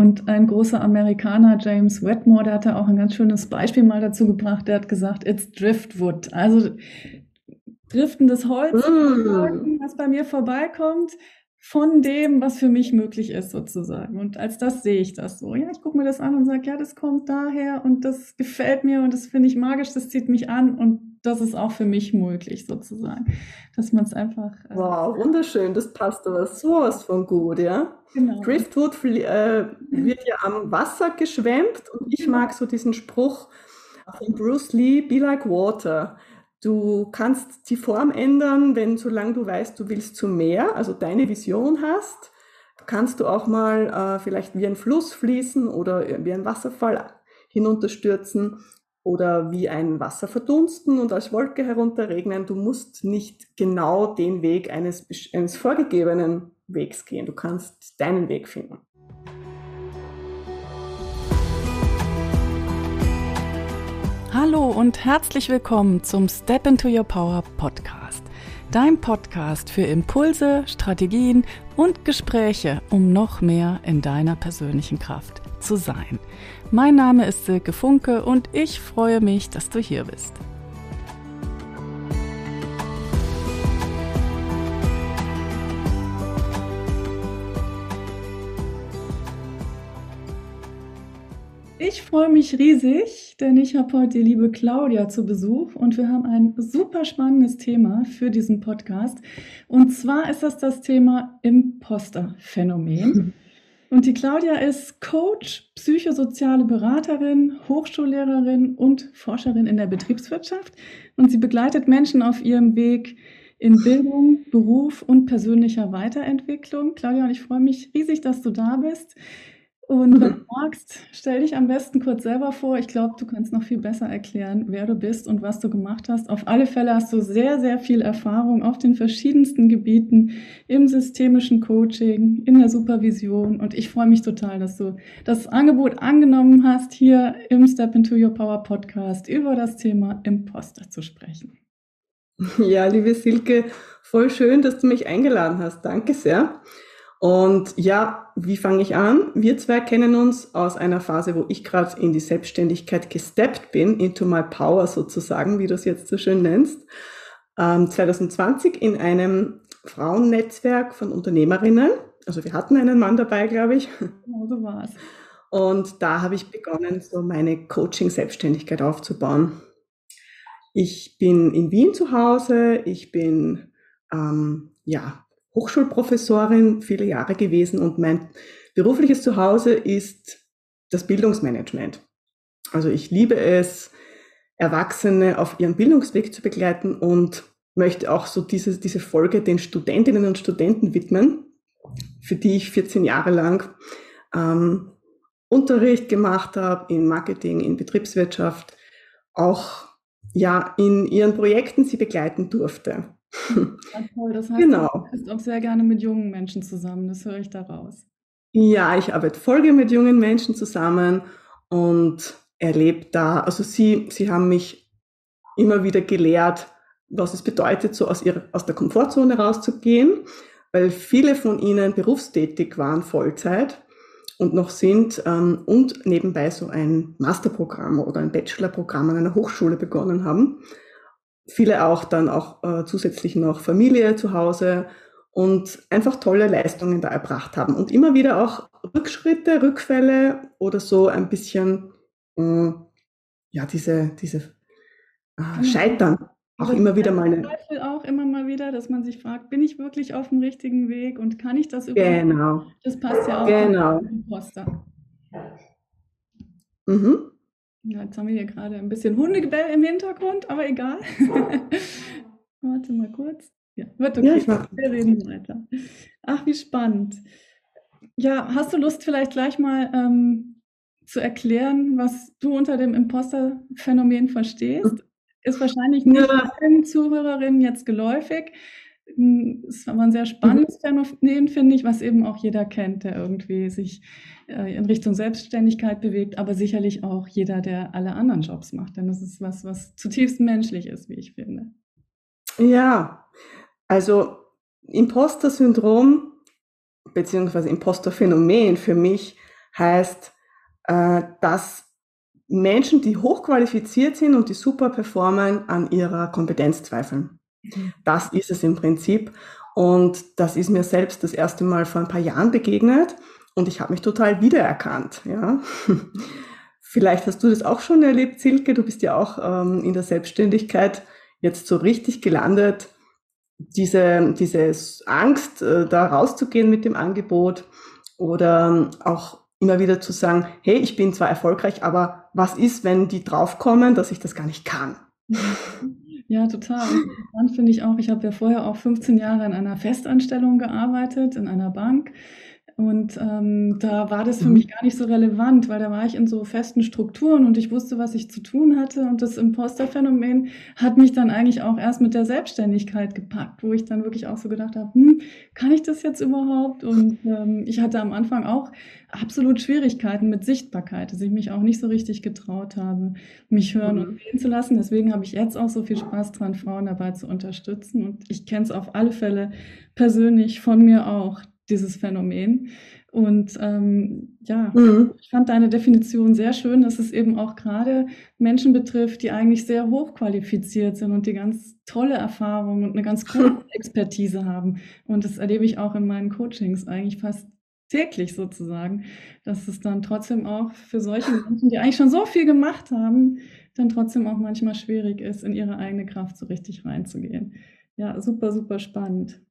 Und ein großer Amerikaner, James Wetmore, der hatte auch ein ganz schönes Beispiel mal dazu gebracht. Der hat gesagt, it's driftwood. Also driftendes Holz, mm. was bei mir vorbeikommt, von dem, was für mich möglich ist, sozusagen. Und als das sehe ich das so. Ja, ich gucke mir das an und sage, ja, das kommt daher und das gefällt mir und das finde ich magisch, das zieht mich an und das ist auch für mich möglich, sozusagen. Dass man es einfach. Äh, wow, wunderschön, das passt aber sowas von gut, ja. Genau. Driftwood äh, wird ja am Wasser geschwemmt und ich mag so diesen Spruch von Bruce Lee, be like water. Du kannst die Form ändern, wenn solange du weißt, du willst zu mehr, also deine Vision hast, kannst du auch mal äh, vielleicht wie ein Fluss fließen oder wie ein Wasserfall hinunterstürzen oder wie ein Wasser verdunsten und als Wolke herunterregnen. Du musst nicht genau den Weg eines, eines vorgegebenen Wegs gehen. Du kannst deinen Weg finden. Hallo und herzlich willkommen zum Step into Your Power Podcast. Dein Podcast für Impulse, Strategien und Gespräche, um noch mehr in deiner persönlichen Kraft zu sein. Mein Name ist Silke Funke und ich freue mich, dass du hier bist. Ich freue mich riesig, denn ich habe heute die liebe Claudia zu Besuch und wir haben ein super spannendes Thema für diesen Podcast. Und zwar ist das das Thema Imposter-Phänomen. Und die Claudia ist Coach, psychosoziale Beraterin, Hochschullehrerin und Forscherin in der Betriebswirtschaft. Und sie begleitet Menschen auf ihrem Weg in Bildung, Beruf und persönlicher Weiterentwicklung. Claudia, und ich freue mich riesig, dass du da bist. Und wenn du magst, stell dich am besten kurz selber vor. Ich glaube, du kannst noch viel besser erklären, wer du bist und was du gemacht hast. Auf alle Fälle hast du sehr, sehr viel Erfahrung auf den verschiedensten Gebieten im systemischen Coaching, in der Supervision. Und ich freue mich total, dass du das Angebot angenommen hast, hier im Step into Your Power Podcast über das Thema Imposter zu sprechen. Ja, liebe Silke, voll schön, dass du mich eingeladen hast. Danke sehr. Und ja, wie fange ich an? Wir zwei kennen uns aus einer Phase, wo ich gerade in die Selbstständigkeit gesteppt bin, into my power sozusagen, wie du es jetzt so schön nennst. Ähm, 2020 in einem Frauennetzwerk von Unternehmerinnen. Also wir hatten einen Mann dabei, glaube ich. Oh, so war's. Und da habe ich begonnen, so meine Coaching-Selbstständigkeit aufzubauen. Ich bin in Wien zu Hause. Ich bin ähm, ja Hochschulprofessorin viele Jahre gewesen und mein berufliches Zuhause ist das Bildungsmanagement. Also ich liebe es, Erwachsene auf ihrem Bildungsweg zu begleiten und möchte auch so diese, diese Folge den Studentinnen und Studenten widmen, für die ich 14 Jahre lang ähm, Unterricht gemacht habe in Marketing, in Betriebswirtschaft, auch ja in ihren Projekten sie begleiten durfte. Ja, toll. Das heißt, genau. du bist auch sehr gerne mit jungen Menschen zusammen, das höre ich daraus. Ja, ich arbeite voll mit jungen Menschen zusammen und erlebe da, also sie, sie haben mich immer wieder gelehrt, was es bedeutet, so aus, ihrer, aus der Komfortzone rauszugehen, weil viele von ihnen berufstätig waren, Vollzeit und noch sind ähm, und nebenbei so ein Masterprogramm oder ein Bachelorprogramm an einer Hochschule begonnen haben viele auch dann auch äh, zusätzlich noch Familie zu Hause und einfach tolle Leistungen da erbracht haben und immer wieder auch Rückschritte, Rückfälle oder so ein bisschen äh, ja diese diese äh, Scheitern auch also immer wieder mal eine Zweifel auch immer mal wieder, dass man sich fragt, bin ich wirklich auf dem richtigen Weg und kann ich das überhaupt? Genau. Das passt ja auch genau. zum Poster. Mhm. Ja, jetzt haben wir hier gerade ein bisschen Hundegebell im Hintergrund, aber egal. Warte mal kurz. Ja, wird okay. Ja, ich mach. Wir reden weiter. Ach, wie spannend. Ja, hast du Lust, vielleicht gleich mal ähm, zu erklären, was du unter dem Imposter-Phänomen verstehst? Ist wahrscheinlich nicht ja. allen Zuhörerinnen jetzt geläufig. Es war ein sehr spannendes mhm. Phänomen, finde ich, was eben auch jeder kennt, der irgendwie sich äh, in Richtung Selbstständigkeit bewegt, aber sicherlich auch jeder, der alle anderen Jobs macht. Denn das ist was, was zutiefst menschlich ist, wie ich finde. Ja, also Imposter-Syndrom beziehungsweise Imposter-Phänomen für mich heißt, äh, dass Menschen, die hochqualifiziert sind und die super performen, an ihrer Kompetenz zweifeln. Das ist es im Prinzip. Und das ist mir selbst das erste Mal vor ein paar Jahren begegnet und ich habe mich total wiedererkannt. Ja. Vielleicht hast du das auch schon erlebt, Silke. Du bist ja auch ähm, in der Selbstständigkeit jetzt so richtig gelandet. Diese, diese Angst, äh, da rauszugehen mit dem Angebot oder auch immer wieder zu sagen, hey, ich bin zwar erfolgreich, aber was ist, wenn die draufkommen, dass ich das gar nicht kann? Ja, total. Interessant finde ich auch. Ich habe ja vorher auch 15 Jahre in einer Festanstellung gearbeitet, in einer Bank. Und ähm, da war das für mhm. mich gar nicht so relevant, weil da war ich in so festen Strukturen und ich wusste, was ich zu tun hatte. Und das Imposterphänomen hat mich dann eigentlich auch erst mit der Selbstständigkeit gepackt, wo ich dann wirklich auch so gedacht habe, hm, kann ich das jetzt überhaupt? Und ähm, ich hatte am Anfang auch absolut Schwierigkeiten mit Sichtbarkeit, dass ich mich auch nicht so richtig getraut habe, mich hören mhm. und sehen zu lassen. Deswegen habe ich jetzt auch so viel Spaß dran, Frauen dabei zu unterstützen. Und ich kenne es auf alle Fälle persönlich von mir auch dieses Phänomen. Und ähm, ja, mhm. ich fand deine Definition sehr schön, dass es eben auch gerade Menschen betrifft, die eigentlich sehr hochqualifiziert sind und die ganz tolle Erfahrungen und eine ganz große Expertise haben. Und das erlebe ich auch in meinen Coachings eigentlich fast täglich sozusagen, dass es dann trotzdem auch für solche Menschen, die eigentlich schon so viel gemacht haben, dann trotzdem auch manchmal schwierig ist, in ihre eigene Kraft so richtig reinzugehen. Ja, super, super spannend.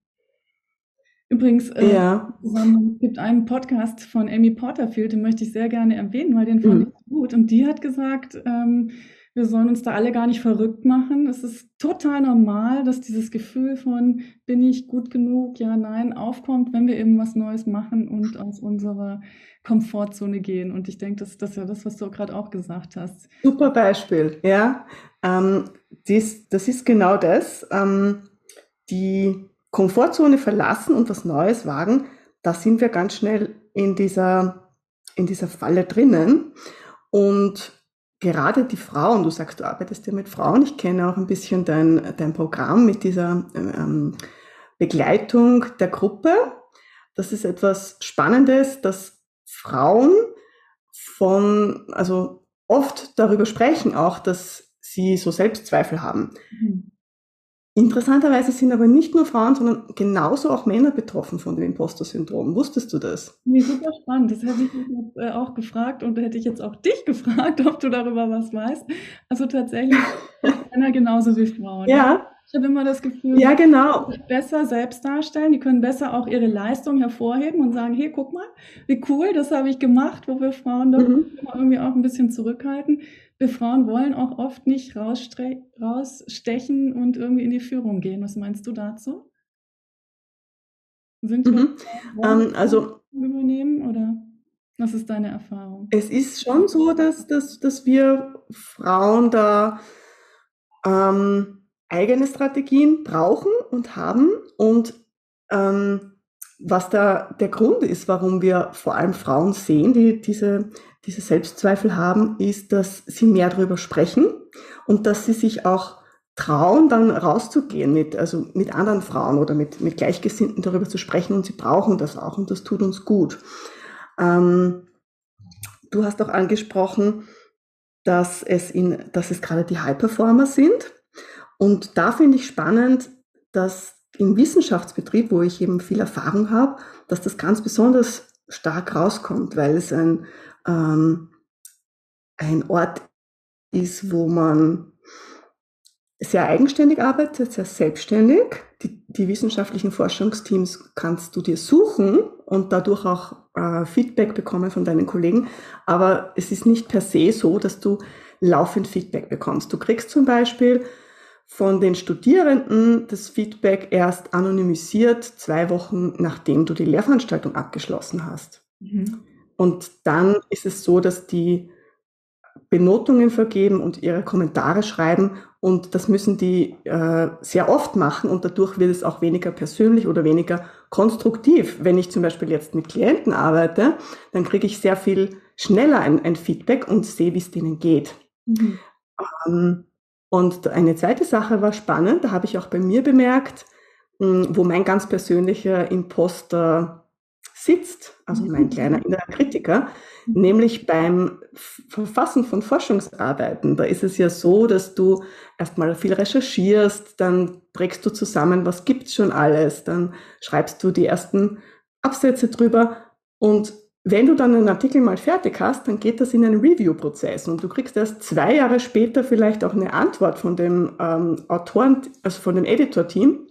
Übrigens, äh, ja. es gibt einen Podcast von Amy Porterfield, den möchte ich sehr gerne erwähnen, weil den fand mhm. ich gut. Und die hat gesagt, ähm, wir sollen uns da alle gar nicht verrückt machen. Es ist total normal, dass dieses Gefühl von bin ich gut genug, ja, nein, aufkommt, wenn wir eben was Neues machen und aus unserer Komfortzone gehen. Und ich denke, das, das ist ja das, was du gerade auch gesagt hast. Super Beispiel, ja. Ähm, dies, das ist genau das. Ähm, die Komfortzone verlassen und was Neues wagen, da sind wir ganz schnell in dieser, in dieser Falle drinnen. Und gerade die Frauen, du sagst, du arbeitest ja mit Frauen, ich kenne auch ein bisschen dein, dein Programm mit dieser ähm, Begleitung der Gruppe. Das ist etwas Spannendes, dass Frauen von, also oft darüber sprechen auch, dass sie so Selbstzweifel haben. Mhm. Interessanterweise sind aber nicht nur Frauen, sondern genauso auch Männer betroffen von dem Imposter-Syndrom. Wusstest du das? Nee, super spannend. Das hätte ich jetzt äh, auch gefragt und hätte ich jetzt auch dich gefragt, ob du darüber was weißt. Also tatsächlich Männer genauso wie Frauen. Ja. Ich habe immer das Gefühl, ja, genau. die besser selbst darstellen, die können besser auch ihre Leistung hervorheben und sagen, hey, guck mal, wie cool, das habe ich gemacht, wo wir Frauen doch mhm. irgendwie auch ein bisschen zurückhalten wir Frauen wollen auch oft nicht rausstechen und irgendwie in die Führung gehen. Was meinst du dazu? Sind mhm. ähm, also übernehmen oder was ist deine Erfahrung? Es ist schon so, dass, dass, dass wir Frauen da ähm, eigene Strategien brauchen und haben und ähm, was da der Grund ist, warum wir vor allem Frauen sehen, die diese diese Selbstzweifel haben, ist, dass sie mehr darüber sprechen und dass sie sich auch trauen, dann rauszugehen mit, also mit anderen Frauen oder mit, mit Gleichgesinnten darüber zu sprechen und sie brauchen das auch und das tut uns gut. Ähm, du hast auch angesprochen, dass es in, dass es gerade die High-Performer sind und da finde ich spannend, dass im Wissenschaftsbetrieb, wo ich eben viel Erfahrung habe, dass das ganz besonders stark rauskommt, weil es ein ähm, ein Ort ist, wo man sehr eigenständig arbeitet, sehr selbstständig. Die, die wissenschaftlichen Forschungsteams kannst du dir suchen und dadurch auch äh, Feedback bekommen von deinen Kollegen. Aber es ist nicht per se so, dass du laufend Feedback bekommst. Du kriegst zum Beispiel von den Studierenden das Feedback erst anonymisiert zwei Wochen, nachdem du die Lehrveranstaltung abgeschlossen hast. Mhm. Und dann ist es so, dass die Benotungen vergeben und ihre Kommentare schreiben und das müssen die äh, sehr oft machen und dadurch wird es auch weniger persönlich oder weniger konstruktiv. Wenn ich zum Beispiel jetzt mit Klienten arbeite, dann kriege ich sehr viel schneller ein, ein Feedback und sehe, wie es denen geht. Mhm. Ähm, und eine zweite Sache war spannend, da habe ich auch bei mir bemerkt, mh, wo mein ganz persönlicher Imposter sitzt, also mein kleiner innerer Kritiker, nämlich beim Verfassen von Forschungsarbeiten. Da ist es ja so, dass du erstmal viel recherchierst, dann trägst du zusammen, was gibt's schon alles, dann schreibst du die ersten Absätze drüber und wenn du dann einen Artikel mal fertig hast, dann geht das in einen Review-Prozess und du kriegst erst zwei Jahre später vielleicht auch eine Antwort von dem ähm, Autoren, also von dem Editor-Team,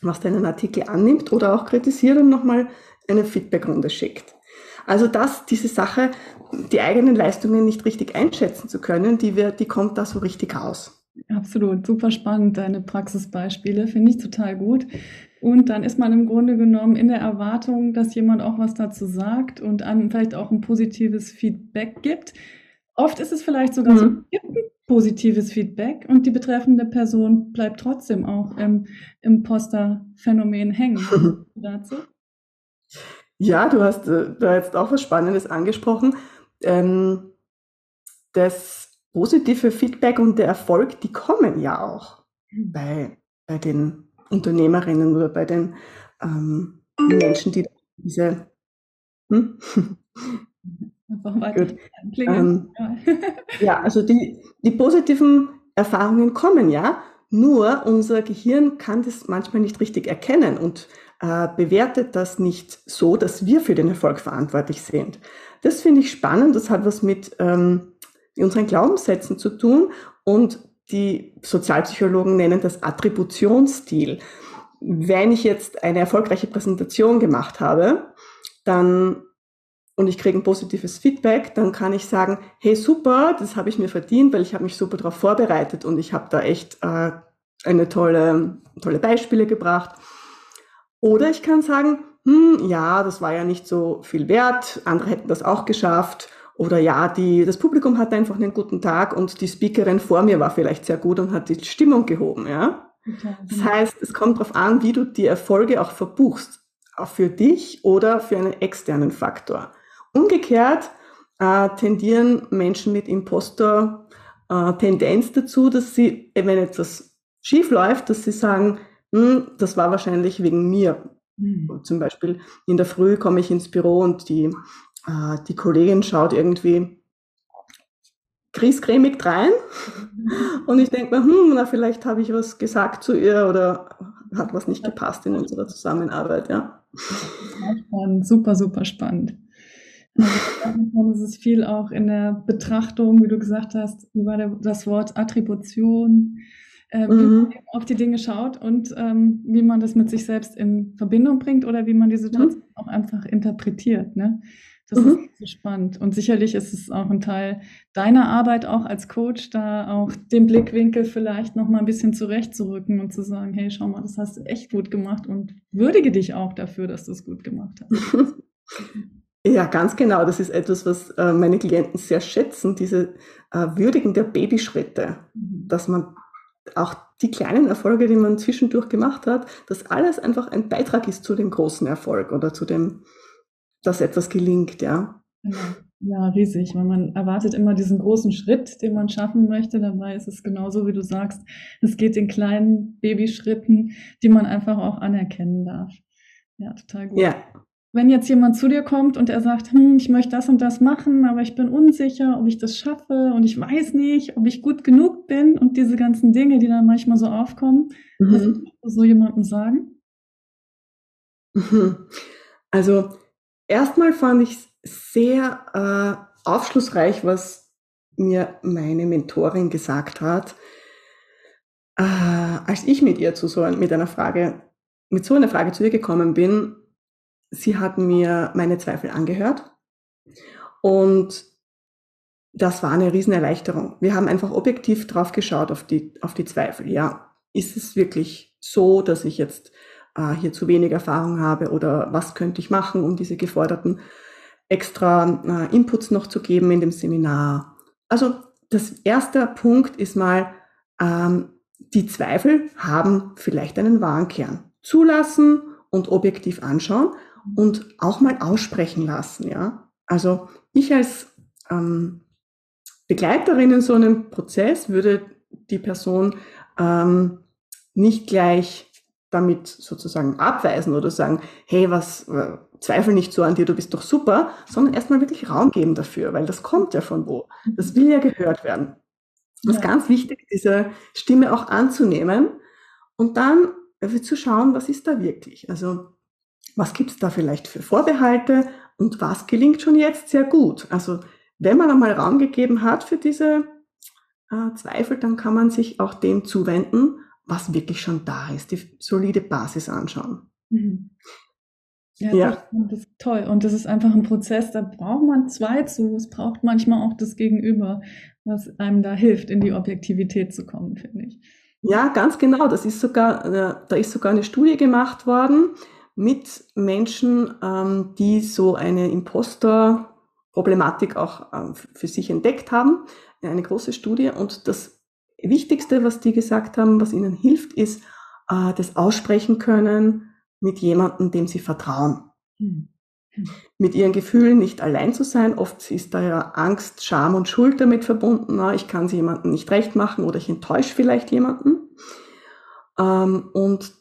was deinen Artikel annimmt oder auch kritisiert und nochmal eine Feedbackrunde schickt. Also dass diese Sache, die eigenen Leistungen nicht richtig einschätzen zu können, die, wird, die kommt da so richtig raus. Absolut, super spannend, deine Praxisbeispiele, finde ich total gut. Und dann ist man im Grunde genommen in der Erwartung, dass jemand auch was dazu sagt und einem vielleicht auch ein positives Feedback gibt. Oft ist es vielleicht sogar mhm. so, gibt ein positives Feedback und die betreffende Person bleibt trotzdem auch im Imposter-Phänomen hängen. dazu? Ja, du hast äh, da jetzt auch was Spannendes angesprochen. Ähm, das positive Feedback und der Erfolg, die kommen ja auch mhm. bei, bei den Unternehmerinnen oder bei den ähm, Menschen, die diese hm? Gut. Ähm, ja, also die, die positiven Erfahrungen kommen ja, nur unser Gehirn kann das manchmal nicht richtig erkennen und äh, bewertet das nicht so, dass wir für den Erfolg verantwortlich sind. Das finde ich spannend, das hat was mit ähm, unseren Glaubenssätzen zu tun und die Sozialpsychologen nennen das Attributionsstil. Wenn ich jetzt eine erfolgreiche Präsentation gemacht habe, dann und ich kriege ein positives Feedback, dann kann ich sagen, hey super, das habe ich mir verdient, weil ich habe mich super darauf vorbereitet und ich habe da echt äh, eine tolle, tolle Beispiele gebracht. Oder ich kann sagen, hm, ja, das war ja nicht so viel wert, andere hätten das auch geschafft oder ja, die, das Publikum hatte einfach einen guten Tag und die Speakerin vor mir war vielleicht sehr gut und hat die Stimmung gehoben, ja. Okay. Das heißt, es kommt darauf an, wie du die Erfolge auch verbuchst. Auch für dich oder für einen externen Faktor. Umgekehrt äh, tendieren Menschen mit Imposter-Tendenz äh, dazu, dass sie, wenn etwas schief läuft, dass sie sagen, hm, das war wahrscheinlich wegen mir. Mhm. Zum Beispiel in der Früh komme ich ins Büro und die äh, die Kollegin schaut irgendwie griesgrämig drein und ich denke mir, hm, na, vielleicht habe ich was gesagt zu ihr oder hat was nicht gepasst in unserer Zusammenarbeit, ja. Spannend, super, super spannend. Also, es ist viel auch in der Betrachtung, wie du gesagt hast, über das Wort Attribution, äh, wie mhm. man auf die Dinge schaut und ähm, wie man das mit sich selbst in Verbindung bringt oder wie man die Situation mhm. auch einfach interpretiert. Ne? Das mhm. ist so spannend. Und sicherlich ist es auch ein Teil deiner Arbeit auch als Coach, da auch den Blickwinkel vielleicht noch mal ein bisschen zurechtzurücken und zu sagen, hey, schau mal, das hast du echt gut gemacht und würdige dich auch dafür, dass du es gut gemacht hast. Ja, ganz genau. Das ist etwas, was äh, meine Klienten sehr schätzen, diese äh, Würdigen der Babyschritte, mhm. dass man auch die kleinen Erfolge, die man zwischendurch gemacht hat, dass alles einfach ein Beitrag ist zu dem großen Erfolg oder zu dem, dass etwas gelingt, ja. Ja, riesig, weil man erwartet immer diesen großen Schritt, den man schaffen möchte. Dabei ist es genauso, wie du sagst. Es geht in kleinen Babyschritten, die man einfach auch anerkennen darf. Ja, total gut. Ja. Wenn jetzt jemand zu dir kommt und er sagt, hm, ich möchte das und das machen, aber ich bin unsicher, ob ich das schaffe und ich weiß nicht, ob ich gut genug bin und diese ganzen Dinge, die dann manchmal so aufkommen, mhm. was würdest du so jemandem sagen? Also Erstmal fand ich sehr äh, aufschlussreich, was mir meine Mentorin gesagt hat, äh, als ich mit ihr zu so mit einer Frage, mit so einer Frage zu ihr gekommen bin. Sie hat mir meine Zweifel angehört und das war eine Riesenerleichterung. Wir haben einfach objektiv drauf geschaut auf die, auf die Zweifel. Ja, ist es wirklich so, dass ich jetzt äh, hier zu wenig Erfahrung habe oder was könnte ich machen, um diese geforderten extra äh, Inputs noch zu geben in dem Seminar. Also das erste Punkt ist mal, ähm, die Zweifel haben vielleicht einen wahren Kern. Zulassen und objektiv anschauen und auch mal aussprechen lassen. Ja? Also ich als ähm, Begleiterin in so einem Prozess würde die Person ähm, nicht gleich damit sozusagen abweisen oder sagen, hey, was, äh, zweifel nicht so an dir, du bist doch super, sondern erstmal wirklich Raum geben dafür, weil das kommt ja von wo. Das will ja gehört werden. Das ist ganz wichtig, diese Stimme auch anzunehmen und dann zu schauen, was ist da wirklich. Also was gibt es da vielleicht für Vorbehalte und was gelingt schon jetzt sehr gut. Also wenn man einmal Raum gegeben hat für diese äh, Zweifel, dann kann man sich auch dem zuwenden, was wirklich schon da ist, die solide Basis anschauen. Mhm. Ja, ja. Das, ist toll. Und das ist einfach ein Prozess, da braucht man zwei zu. Es braucht manchmal auch das Gegenüber, was einem da hilft, in die Objektivität zu kommen, finde ich. Ja, ganz genau. Das ist sogar, äh, da ist sogar eine Studie gemacht worden mit Menschen, ähm, die so eine Imposter-Problematik auch ähm, für sich entdeckt haben. Eine große Studie. Und das Wichtigste, was die gesagt haben, was ihnen hilft, ist äh, das Aussprechen können mit jemandem, dem sie vertrauen. Hm. Hm. Mit ihren Gefühlen nicht allein zu sein. Oft ist da ja Angst, Scham und Schuld damit verbunden. Na, ich kann es jemandem nicht recht machen oder ich enttäusche vielleicht jemanden. Ähm, und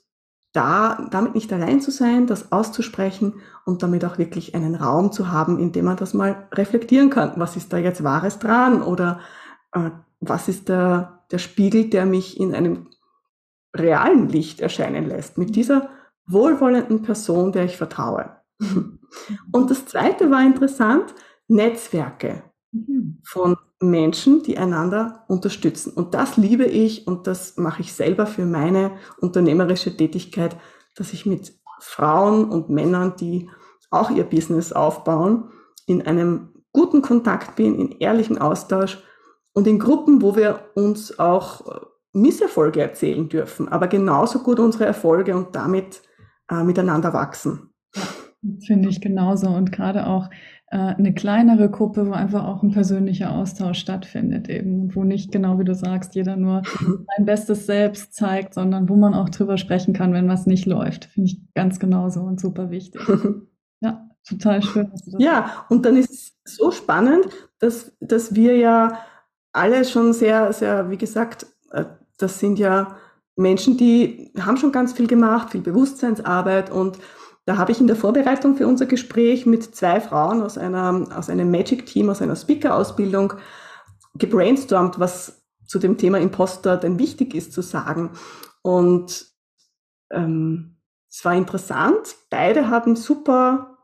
da, damit nicht allein zu sein, das auszusprechen und damit auch wirklich einen Raum zu haben, in dem man das mal reflektieren kann. Was ist da jetzt Wahres dran? Oder äh, was ist der, der Spiegel, der mich in einem realen Licht erscheinen lässt? Mit dieser wohlwollenden Person, der ich vertraue. Und das zweite war interessant, Netzwerke mhm. von Menschen, die einander unterstützen. Und das liebe ich und das mache ich selber für meine unternehmerische Tätigkeit, dass ich mit Frauen und Männern, die auch ihr Business aufbauen, in einem guten Kontakt bin, in ehrlichem Austausch und in Gruppen, wo wir uns auch äh, Misserfolge erzählen dürfen, aber genauso gut unsere Erfolge und damit äh, miteinander wachsen. Finde ich genauso. Und gerade auch äh, eine kleinere Gruppe, wo einfach auch ein persönlicher Austausch stattfindet, eben, wo nicht genau wie du sagst, jeder nur sein bestes Selbst zeigt, sondern wo man auch drüber sprechen kann, wenn was nicht läuft. Finde ich ganz genauso und super wichtig. Ja, total schön. Ja, und dann ist es so spannend, dass, dass wir ja alle schon sehr, sehr, wie gesagt, äh, das sind ja Menschen, die haben schon ganz viel gemacht, viel Bewusstseinsarbeit und da habe ich in der Vorbereitung für unser Gespräch mit zwei Frauen aus, einer, aus einem Magic-Team, aus einer Speaker-Ausbildung gebrainstormt, was zu dem Thema Imposter denn wichtig ist zu sagen. Und ähm, es war interessant. Beide haben super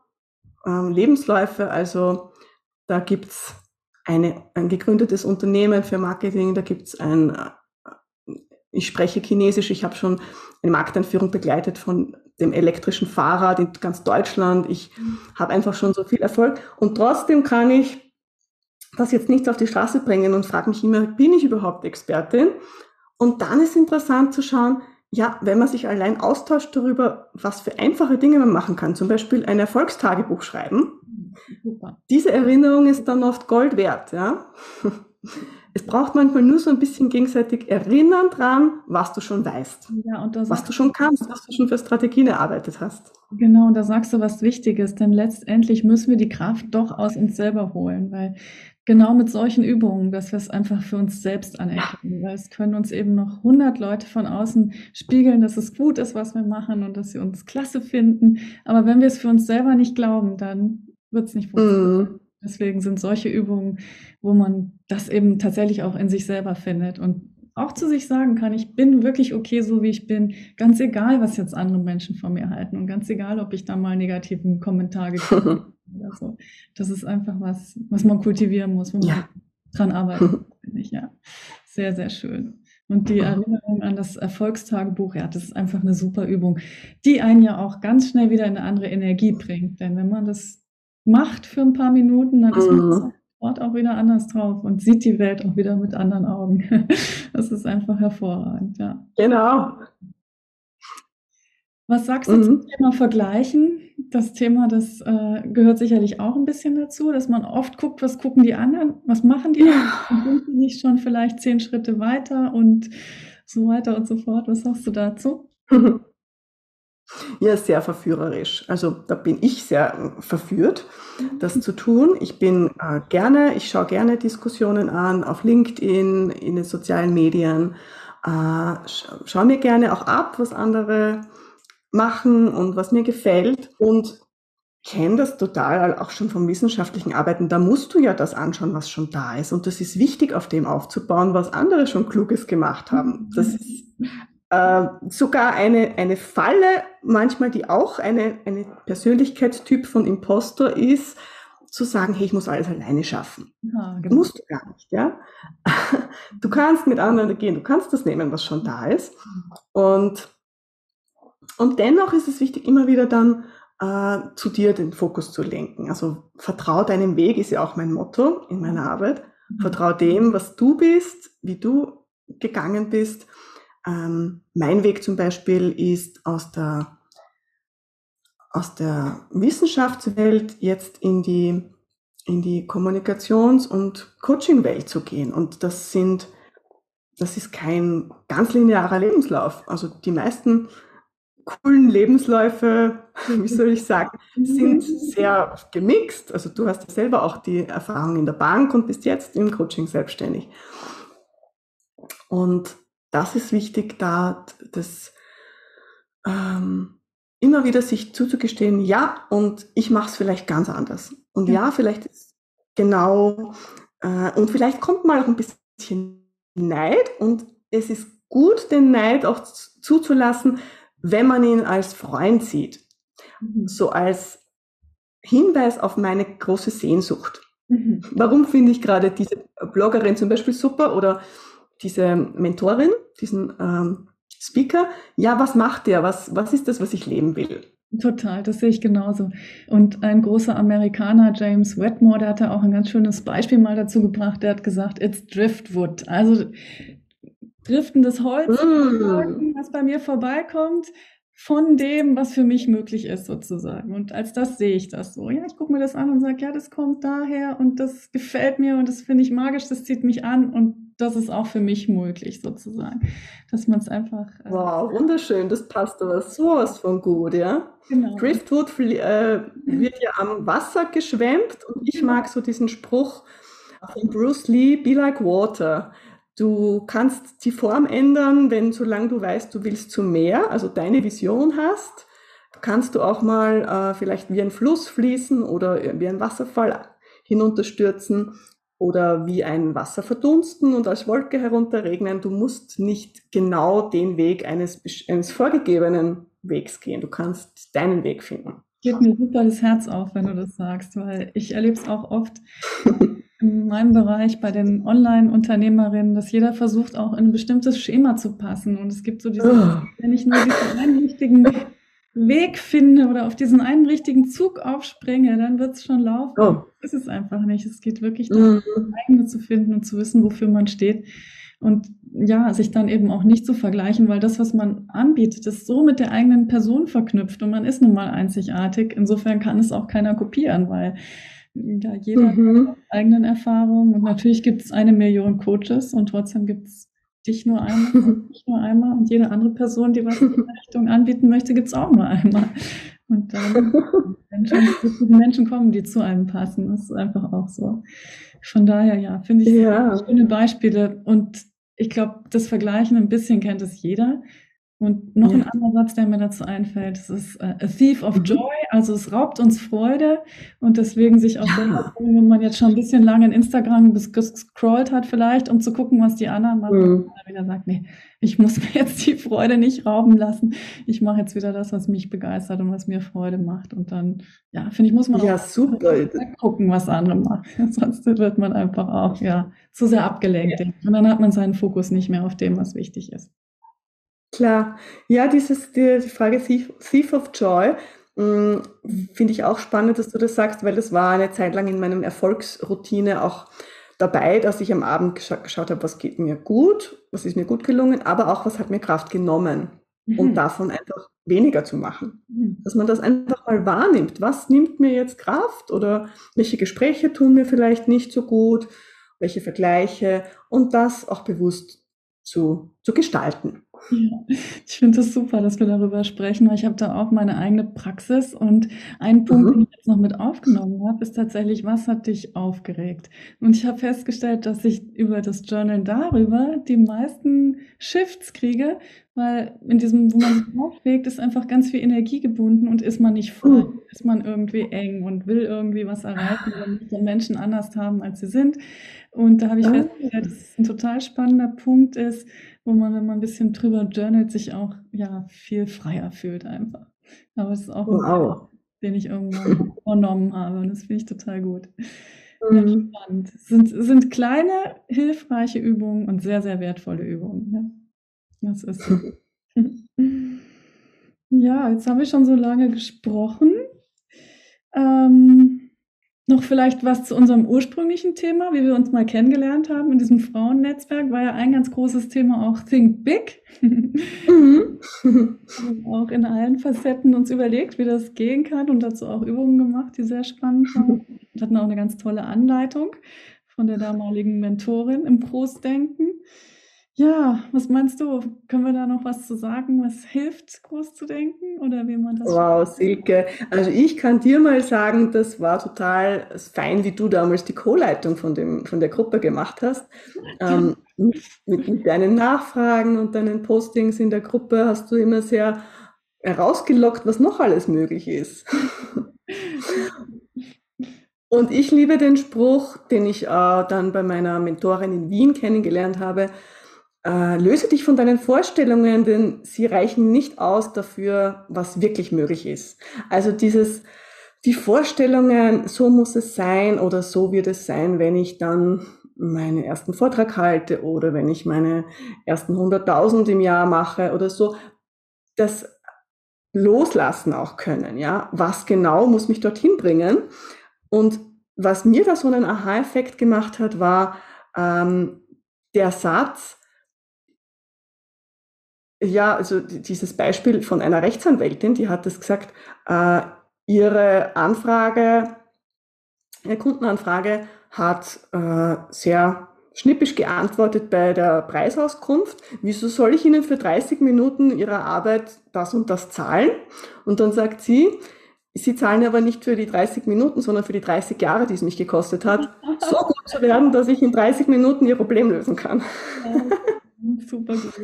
ähm, Lebensläufe. Also da gibt's eine, ein gegründetes Unternehmen für Marketing, da gibt's ein ich spreche Chinesisch, ich habe schon eine Markteinführung begleitet von dem elektrischen Fahrrad in ganz Deutschland. Ich mhm. habe einfach schon so viel Erfolg und trotzdem kann ich das jetzt nicht auf die Straße bringen und frage mich immer, bin ich überhaupt Expertin? Und dann ist interessant zu schauen, ja, wenn man sich allein austauscht darüber, was für einfache Dinge man machen kann, zum Beispiel ein Erfolgstagebuch schreiben. Super. diese Erinnerung ist dann oft Gold wert, ja. Es braucht manchmal nur so ein bisschen gegenseitig erinnern dran, was du schon weißt. Ja, und was du schon kannst, was du schon für Strategien erarbeitet hast. Genau, und da sagst du was Wichtiges, denn letztendlich müssen wir die Kraft doch aus uns selber holen, weil genau mit solchen Übungen, dass wir es einfach für uns selbst anerkennen, weil es können uns eben noch 100 Leute von außen spiegeln, dass es gut ist, was wir machen und dass sie uns klasse finden. Aber wenn wir es für uns selber nicht glauben, dann wird es nicht funktionieren. Mm. Deswegen sind solche Übungen, wo man das eben tatsächlich auch in sich selber findet und auch zu sich sagen kann, ich bin wirklich okay, so wie ich bin, ganz egal, was jetzt andere Menschen von mir halten und ganz egal, ob ich da mal negativen Kommentar gekriegt habe oder so. Das ist einfach was, was man kultivieren muss, wo man ja. dran arbeitet, finde ich, ja. Sehr, sehr schön. Und die Erinnerung an das Erfolgstagebuch, ja, das ist einfach eine super Übung, die einen ja auch ganz schnell wieder in eine andere Energie bringt. Denn wenn man das macht für ein paar Minuten, dann ist man mhm. sofort auch wieder anders drauf und sieht die Welt auch wieder mit anderen Augen. Das ist einfach hervorragend, ja. Genau. Was sagst du mhm. zum Thema Vergleichen? Das Thema, das äh, gehört sicherlich auch ein bisschen dazu, dass man oft guckt, was gucken die anderen, was machen die anderen, sind die nicht schon vielleicht zehn Schritte weiter und so weiter und so fort. Was sagst du dazu? Ja, sehr verführerisch. Also da bin ich sehr äh, verführt, das zu tun. Ich bin äh, gerne, ich schaue gerne Diskussionen an auf LinkedIn, in den sozialen Medien, äh, schaue mir gerne auch ab, was andere machen und was mir gefällt. Und kenne das total auch schon vom wissenschaftlichen Arbeiten. Da musst du ja das anschauen, was schon da ist. Und das ist wichtig, auf dem aufzubauen, was andere schon Kluges gemacht haben. Das ist äh, sogar eine, eine Falle, manchmal, die auch eine, eine Persönlichkeitstyp von Impostor ist, zu sagen, hey, ich muss alles alleine schaffen. Ja, genau. Musst du gar nicht, ja. Du kannst mit anderen gehen, du kannst das nehmen, was schon da ist. Und, und dennoch ist es wichtig, immer wieder dann äh, zu dir den Fokus zu lenken. Also vertrau deinem Weg ist ja auch mein Motto in meiner Arbeit. Mhm. Vertrau dem, was du bist, wie du gegangen bist. Ähm, mein Weg zum Beispiel ist aus der, aus der Wissenschaftswelt jetzt in die, in die Kommunikations- und Coaching-Welt zu gehen. Und das sind, das ist kein ganz linearer Lebenslauf. Also die meisten coolen Lebensläufe, wie soll ich sagen, sind sehr gemixt. Also du hast ja selber auch die Erfahrung in der Bank und bist jetzt im Coaching selbstständig. Und das ist wichtig, da das ähm, immer wieder sich zuzugestehen, ja, und ich mache es vielleicht ganz anders. Und ja, ja vielleicht ist genau, äh, und vielleicht kommt mal auch ein bisschen Neid und es ist gut, den Neid auch zuzulassen, wenn man ihn als Freund sieht, mhm. so als Hinweis auf meine große Sehnsucht. Mhm. Warum finde ich gerade diese Bloggerin zum Beispiel super oder diese Mentorin, diesen ähm, Speaker? Ja, was macht der? Was, was ist das, was ich leben will? Total, das sehe ich genauso. Und ein großer Amerikaner, James Wetmore, der hatte auch ein ganz schönes Beispiel mal dazu gebracht. Der hat gesagt, it's driftwood. Also driftendes Holz, mm. was bei mir vorbeikommt, von dem, was für mich möglich ist, sozusagen. Und als das sehe ich das so. Ja, ich gucke mir das an und sage, ja, das kommt daher und das gefällt mir und das finde ich magisch, das zieht mich an und das ist auch für mich möglich, sozusagen. Dass man es einfach. Äh, wow, wunderschön, das passt aber sowas von gut, ja. Genau. Driftwood äh, wird ja am Wasser geschwemmt und ich genau. mag so diesen Spruch von Bruce Lee, be like water. Du kannst die Form ändern, wenn solange du weißt, du willst zu mehr, also deine Vision hast, kannst du auch mal äh, vielleicht wie ein Fluss fließen oder wie ein Wasserfall hinunterstürzen oder wie ein Wasser verdunsten und als Wolke herunterregnen. Du musst nicht genau den Weg eines, eines vorgegebenen Wegs gehen. Du kannst deinen Weg finden. Geht mir super das Herz auf, wenn du das sagst, weil ich erlebe es auch oft, in meinem Bereich bei den Online-Unternehmerinnen, dass jeder versucht, auch in ein bestimmtes Schema zu passen. Und es gibt so diese, oh. wenn ich nur diesen einen richtigen Weg finde oder auf diesen einen richtigen Zug aufspringe, dann wird es schon laufen. Oh. Das ist es einfach nicht. Es geht wirklich darum, mhm. das eigene zu finden und zu wissen, wofür man steht. Und ja, sich dann eben auch nicht zu vergleichen, weil das, was man anbietet, ist so mit der eigenen Person verknüpft und man ist nun mal einzigartig. Insofern kann es auch keiner kopieren, weil ja, jeder mhm. hat eigenen Erfahrungen. Und natürlich gibt es eine Million Coaches und trotzdem gibt es dich nur einmal, nicht nur einmal. Und jede andere Person, die was in die Richtung anbieten möchte, gibt es auch nur einmal. Und dann Menschen, die Menschen kommen, die zu einem passen. Das ist einfach auch so. Von daher, ja, finde ich ja. schöne Beispiele. Und ich glaube, das Vergleichen ein bisschen kennt es jeder. Und noch ja. ein anderer Satz, der mir dazu einfällt, das ist uh, a thief of mhm. joy, also es raubt uns Freude und deswegen sich auch, ja. wenn man jetzt schon ein bisschen lange in Instagram gescrollt hat vielleicht, um zu gucken, was die anderen machen, mhm. dann wieder sagt, nee, ich muss mir jetzt die Freude nicht rauben lassen, ich mache jetzt wieder das, was mich begeistert und was mir Freude macht und dann, ja, finde ich, muss man ja, auch super. gucken, was andere machen, sonst wird man einfach auch, ja, zu sehr abgelenkt ja. und dann hat man seinen Fokus nicht mehr auf dem, was wichtig ist. Klar, ja, dieses, die, die Frage Thief, of Joy hm, finde ich auch spannend, dass du das sagst, weil das war eine Zeit lang in meinem Erfolgsroutine auch dabei, dass ich am Abend gescha geschaut habe, was geht mir gut, was ist mir gut gelungen, aber auch was hat mir Kraft genommen mhm. und davon einfach weniger zu machen. Mhm. Dass man das einfach mal wahrnimmt. Was nimmt mir jetzt Kraft oder welche Gespräche tun mir vielleicht nicht so gut, welche Vergleiche und das auch bewusst zu, zu gestalten. Ja, ich finde es das super, dass wir darüber sprechen, weil ich habe da auch meine eigene Praxis und ein Punkt, mhm. den ich jetzt noch mit aufgenommen habe, ist tatsächlich, was hat dich aufgeregt? Und ich habe festgestellt, dass ich über das Journal darüber die meisten Shifts kriege, weil in diesem, wo man sich aufregt, ist einfach ganz viel Energie gebunden und ist man nicht frei, mhm. ist man irgendwie eng und will irgendwie was erreichen oder möchte Menschen anders haben, als sie sind. Und da habe ich ah. festgestellt, dass es ein total spannender Punkt ist, wo man, wenn man ein bisschen drüber journalt, sich auch ja viel freier fühlt einfach. Aber es ist auch wow. ein den ich irgendwann vornommen habe und das finde ich total gut. Ja, mhm. spannend. Es sind, sind kleine, hilfreiche Übungen und sehr, sehr wertvolle Übungen. Ja. Das ist so. ja, jetzt haben wir schon so lange gesprochen. Ähm, noch vielleicht was zu unserem ursprünglichen Thema, wie wir uns mal kennengelernt haben in diesem Frauennetzwerk, war ja ein ganz großes Thema auch Think Big. Mhm. auch in allen Facetten uns überlegt, wie das gehen kann und dazu auch Übungen gemacht, die sehr spannend waren. Wir hatten auch eine ganz tolle Anleitung von der damaligen Mentorin im Großdenken. Ja, was meinst du? Können wir da noch was zu sagen? Was hilft, groß zu denken oder wie man das? Wow, Silke. Also ich kann dir mal sagen, das war total fein, wie du damals die Co-Leitung von, von der Gruppe gemacht hast. Ähm, mit, mit deinen Nachfragen und deinen Postings in der Gruppe hast du immer sehr herausgelockt, was noch alles möglich ist. Und ich liebe den Spruch, den ich äh, dann bei meiner Mentorin in Wien kennengelernt habe äh, löse dich von deinen Vorstellungen, denn sie reichen nicht aus dafür, was wirklich möglich ist. Also dieses, die Vorstellungen, so muss es sein oder so wird es sein, wenn ich dann meinen ersten Vortrag halte oder wenn ich meine ersten 100.000 im Jahr mache oder so, das loslassen auch können, ja. Was genau muss mich dorthin bringen? Und was mir da so einen Aha-Effekt gemacht hat, war ähm, der Satz, ja, also dieses Beispiel von einer Rechtsanwältin, die hat das gesagt, äh, ihre Anfrage, ihre Kundenanfrage hat äh, sehr schnippisch geantwortet bei der Preisauskunft. Wieso soll ich Ihnen für 30 Minuten Ihrer Arbeit das und das zahlen? Und dann sagt sie, Sie zahlen aber nicht für die 30 Minuten, sondern für die 30 Jahre, die es mich gekostet hat, so gut zu werden, dass ich in 30 Minuten Ihr Problem lösen kann. Ja, super gut.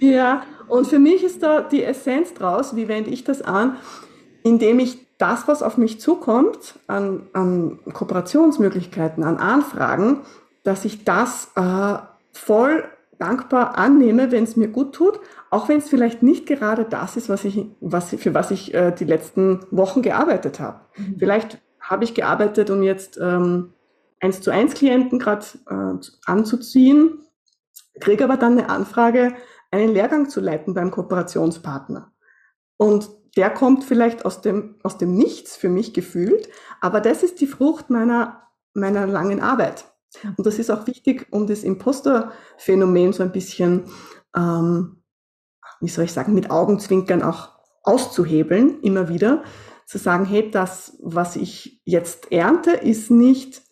Ja, und für mich ist da die Essenz draus, wie wende ich das an, indem ich das, was auf mich zukommt, an, an Kooperationsmöglichkeiten, an Anfragen, dass ich das äh, voll dankbar annehme, wenn es mir gut tut, auch wenn es vielleicht nicht gerade das ist, was ich, was, für was ich äh, die letzten Wochen gearbeitet habe. Mhm. Vielleicht habe ich gearbeitet, um jetzt ähm, eins zu eins Klienten gerade äh, anzuziehen, kriege aber dann eine Anfrage, einen Lehrgang zu leiten beim Kooperationspartner. Und der kommt vielleicht aus dem, aus dem Nichts für mich gefühlt, aber das ist die Frucht meiner, meiner langen Arbeit. Und das ist auch wichtig, um das Imposter-Phänomen so ein bisschen, ähm, wie soll ich sagen, mit Augenzwinkern auch auszuhebeln, immer wieder, zu sagen, hey, das, was ich jetzt ernte, ist nicht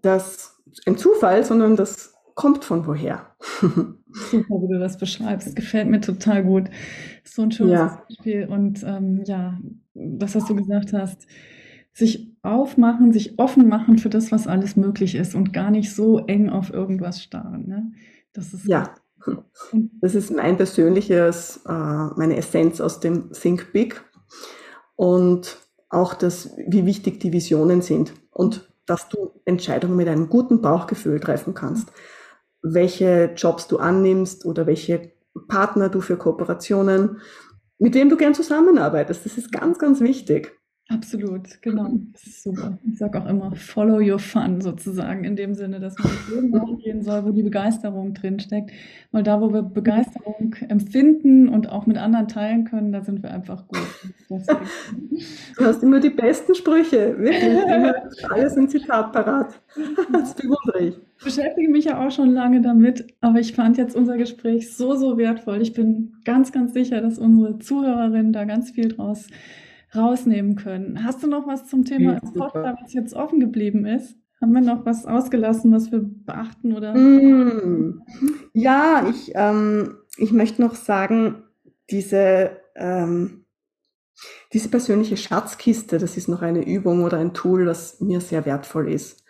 das ein Zufall, sondern das kommt von woher. Super, wie du das beschreibst. Gefällt mir total gut. So ein schönes ja. Beispiel. Und ähm, ja, das, was du gesagt hast, sich aufmachen, sich offen machen für das, was alles möglich ist und gar nicht so eng auf irgendwas starren. Ne? Das ist ja. Das ist mein persönliches, äh, meine Essenz aus dem Think Big und auch das, wie wichtig die Visionen sind und dass du Entscheidungen mit einem guten Bauchgefühl treffen kannst welche Jobs du annimmst oder welche Partner du für Kooperationen, mit wem du gern zusammenarbeitest. Das ist ganz, ganz wichtig. Absolut, genau. Das ist super. Ich sage auch immer, follow your fun sozusagen, in dem Sinne, dass man irgendwo gehen soll, wo die Begeisterung drinsteckt. Weil da, wo wir Begeisterung empfinden und auch mit anderen teilen können, da sind wir einfach gut. Du hast immer die besten Sprüche, wirklich. Alles ein Zitat parat. Das bewundere ich. Ich beschäftige mich ja auch schon lange damit, aber ich fand jetzt unser Gespräch so, so wertvoll. Ich bin ganz, ganz sicher, dass unsere Zuhörerinnen da ganz viel draus rausnehmen können. Hast du noch was zum Thema ja, Imposter, was jetzt offen geblieben ist? Haben wir noch was ausgelassen, was wir beachten oder? Mm. Ja, ich, ähm, ich möchte noch sagen, diese, ähm, diese persönliche Schatzkiste, das ist noch eine Übung oder ein Tool, das mir sehr wertvoll ist.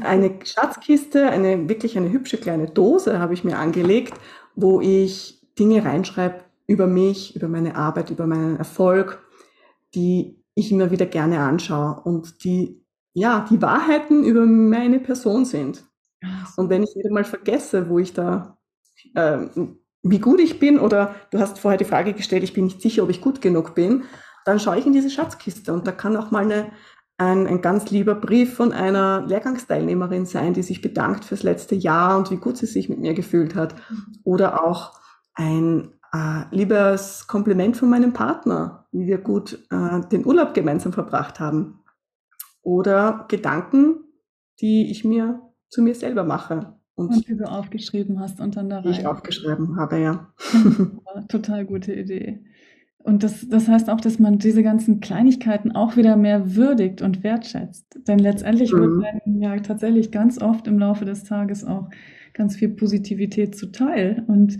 Eine Schatzkiste, eine wirklich eine hübsche kleine Dose habe ich mir angelegt, wo ich Dinge reinschreibe über mich, über meine Arbeit, über meinen Erfolg, die ich immer wieder gerne anschaue und die ja die Wahrheiten über meine Person sind. Und wenn ich wieder mal vergesse, wo ich da, äh, wie gut ich bin, oder du hast vorher die Frage gestellt, ich bin nicht sicher, ob ich gut genug bin, dann schaue ich in diese Schatzkiste und da kann auch mal eine, ein, ein ganz lieber Brief von einer Lehrgangsteilnehmerin sein, die sich bedankt fürs letzte Jahr und wie gut sie sich mit mir gefühlt hat. Oder auch ein äh, liebes Kompliment von meinem Partner, wie wir gut äh, den Urlaub gemeinsam verbracht haben. Oder Gedanken, die ich mir zu mir selber mache. Und, und die du aufgeschrieben hast und dann da rein. Ich aufgeschrieben habe, ja. Total gute Idee. Und das, das heißt auch, dass man diese ganzen Kleinigkeiten auch wieder mehr würdigt und wertschätzt. Denn letztendlich mhm. wird einem ja tatsächlich ganz oft im Laufe des Tages auch ganz viel Positivität zuteil. Und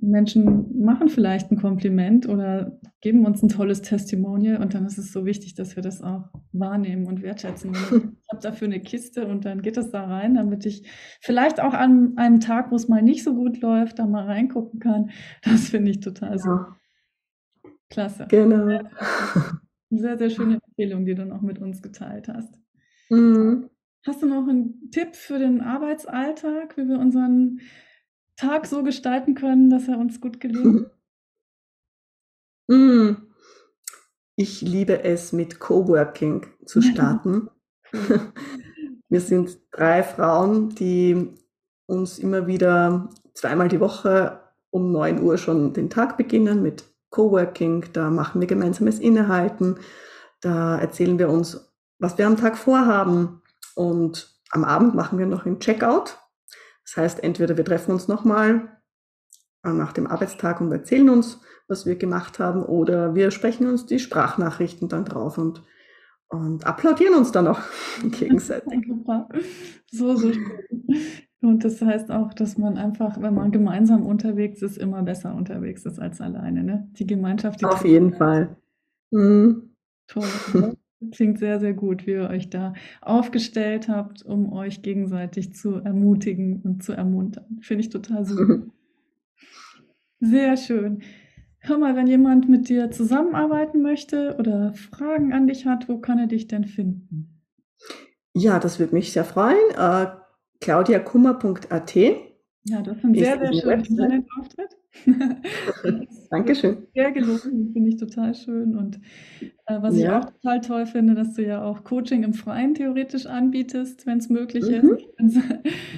Menschen machen vielleicht ein Kompliment oder geben uns ein tolles Testimonial und dann ist es so wichtig, dass wir das auch wahrnehmen und wertschätzen. Ich habe dafür eine Kiste und dann geht es da rein, damit ich vielleicht auch an einem Tag, wo es mal nicht so gut läuft, da mal reingucken kann. Das finde ich total ja. so. Klasse. Genau. Sehr, sehr schöne Empfehlung, die du noch mit uns geteilt hast. Mhm. Hast du noch einen Tipp für den Arbeitsalltag, wie wir unseren Tag so gestalten können, dass er uns gut gelingt? Mm. Ich liebe es, mit Coworking zu starten. Wir sind drei Frauen, die uns immer wieder zweimal die Woche um 9 Uhr schon den Tag beginnen mit Coworking. Da machen wir gemeinsames Innehalten. Da erzählen wir uns, was wir am Tag vorhaben. Und am Abend machen wir noch ein Checkout. Das heißt, entweder wir treffen uns nochmal äh, nach dem Arbeitstag und erzählen uns, was wir gemacht haben, oder wir sprechen uns die Sprachnachrichten dann drauf und, und applaudieren uns dann auch gegenseitig. so, so. Und das heißt auch, dass man einfach, wenn man gemeinsam unterwegs ist, immer besser unterwegs ist als alleine. Ne? Die Gemeinschaft. Die Auf jeden Fall. Mhm. Toll. Klingt sehr, sehr gut, wie ihr euch da aufgestellt habt, um euch gegenseitig zu ermutigen und zu ermuntern. Finde ich total super. Sehr schön. Hör mal, wenn jemand mit dir zusammenarbeiten möchte oder Fragen an dich hat, wo kann er dich denn finden? Ja, das würde mich sehr freuen. Äh, claudiakummer.at. Ja, das ist ein sehr, sehr schöner Internetauftritt. Dankeschön. Sehr gelungen, finde ich total schön. Und äh, was ja. ich auch total toll finde, dass du ja auch Coaching im Freien theoretisch anbietest, wenn es möglich mhm. ist.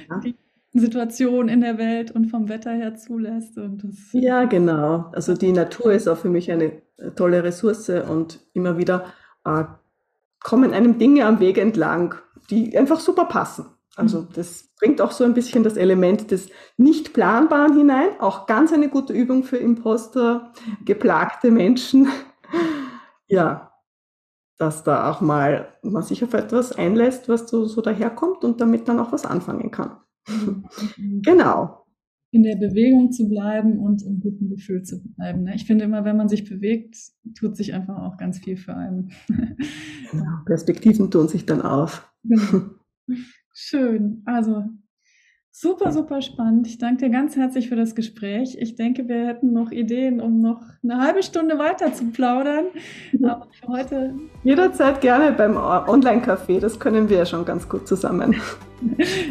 Ja. Die Situation in der Welt und vom Wetter her zulässt. Und das ja, genau. Also die Natur ist auch für mich eine äh, tolle Ressource und immer wieder äh, kommen einem Dinge am Weg entlang, die einfach super passen. Also mhm. das bringt auch so ein bisschen das Element des Nicht-Planbaren hinein. Auch ganz eine gute Übung für Imposter, geplagte Menschen. ja, dass da auch mal man sich auf etwas einlässt, was so, so daherkommt und damit dann auch was anfangen kann. Mhm. genau. In der Bewegung zu bleiben und im guten Gefühl zu bleiben. Ne? Ich finde immer, wenn man sich bewegt, tut sich einfach auch ganz viel für einen. genau. Perspektiven tun sich dann auf. Genau. Schön. Also super, super spannend. Ich danke dir ganz herzlich für das Gespräch. Ich denke, wir hätten noch Ideen, um noch eine halbe Stunde weiter zu plaudern. Aber für heute. Jederzeit gerne beim Online-Café. Das können wir ja schon ganz gut zusammen.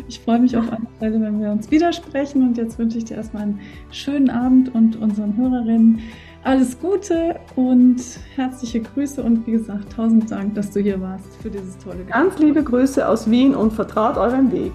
Ich freue mich auf alle Fälle, wenn wir uns widersprechen. Und jetzt wünsche ich dir erstmal einen schönen Abend und unseren Hörerinnen alles Gute und herzliche Grüße und wie gesagt, tausend Dank, dass du hier warst für dieses tolle Gespräch. Ganz liebe Grüße aus Wien und vertraut eurem Weg.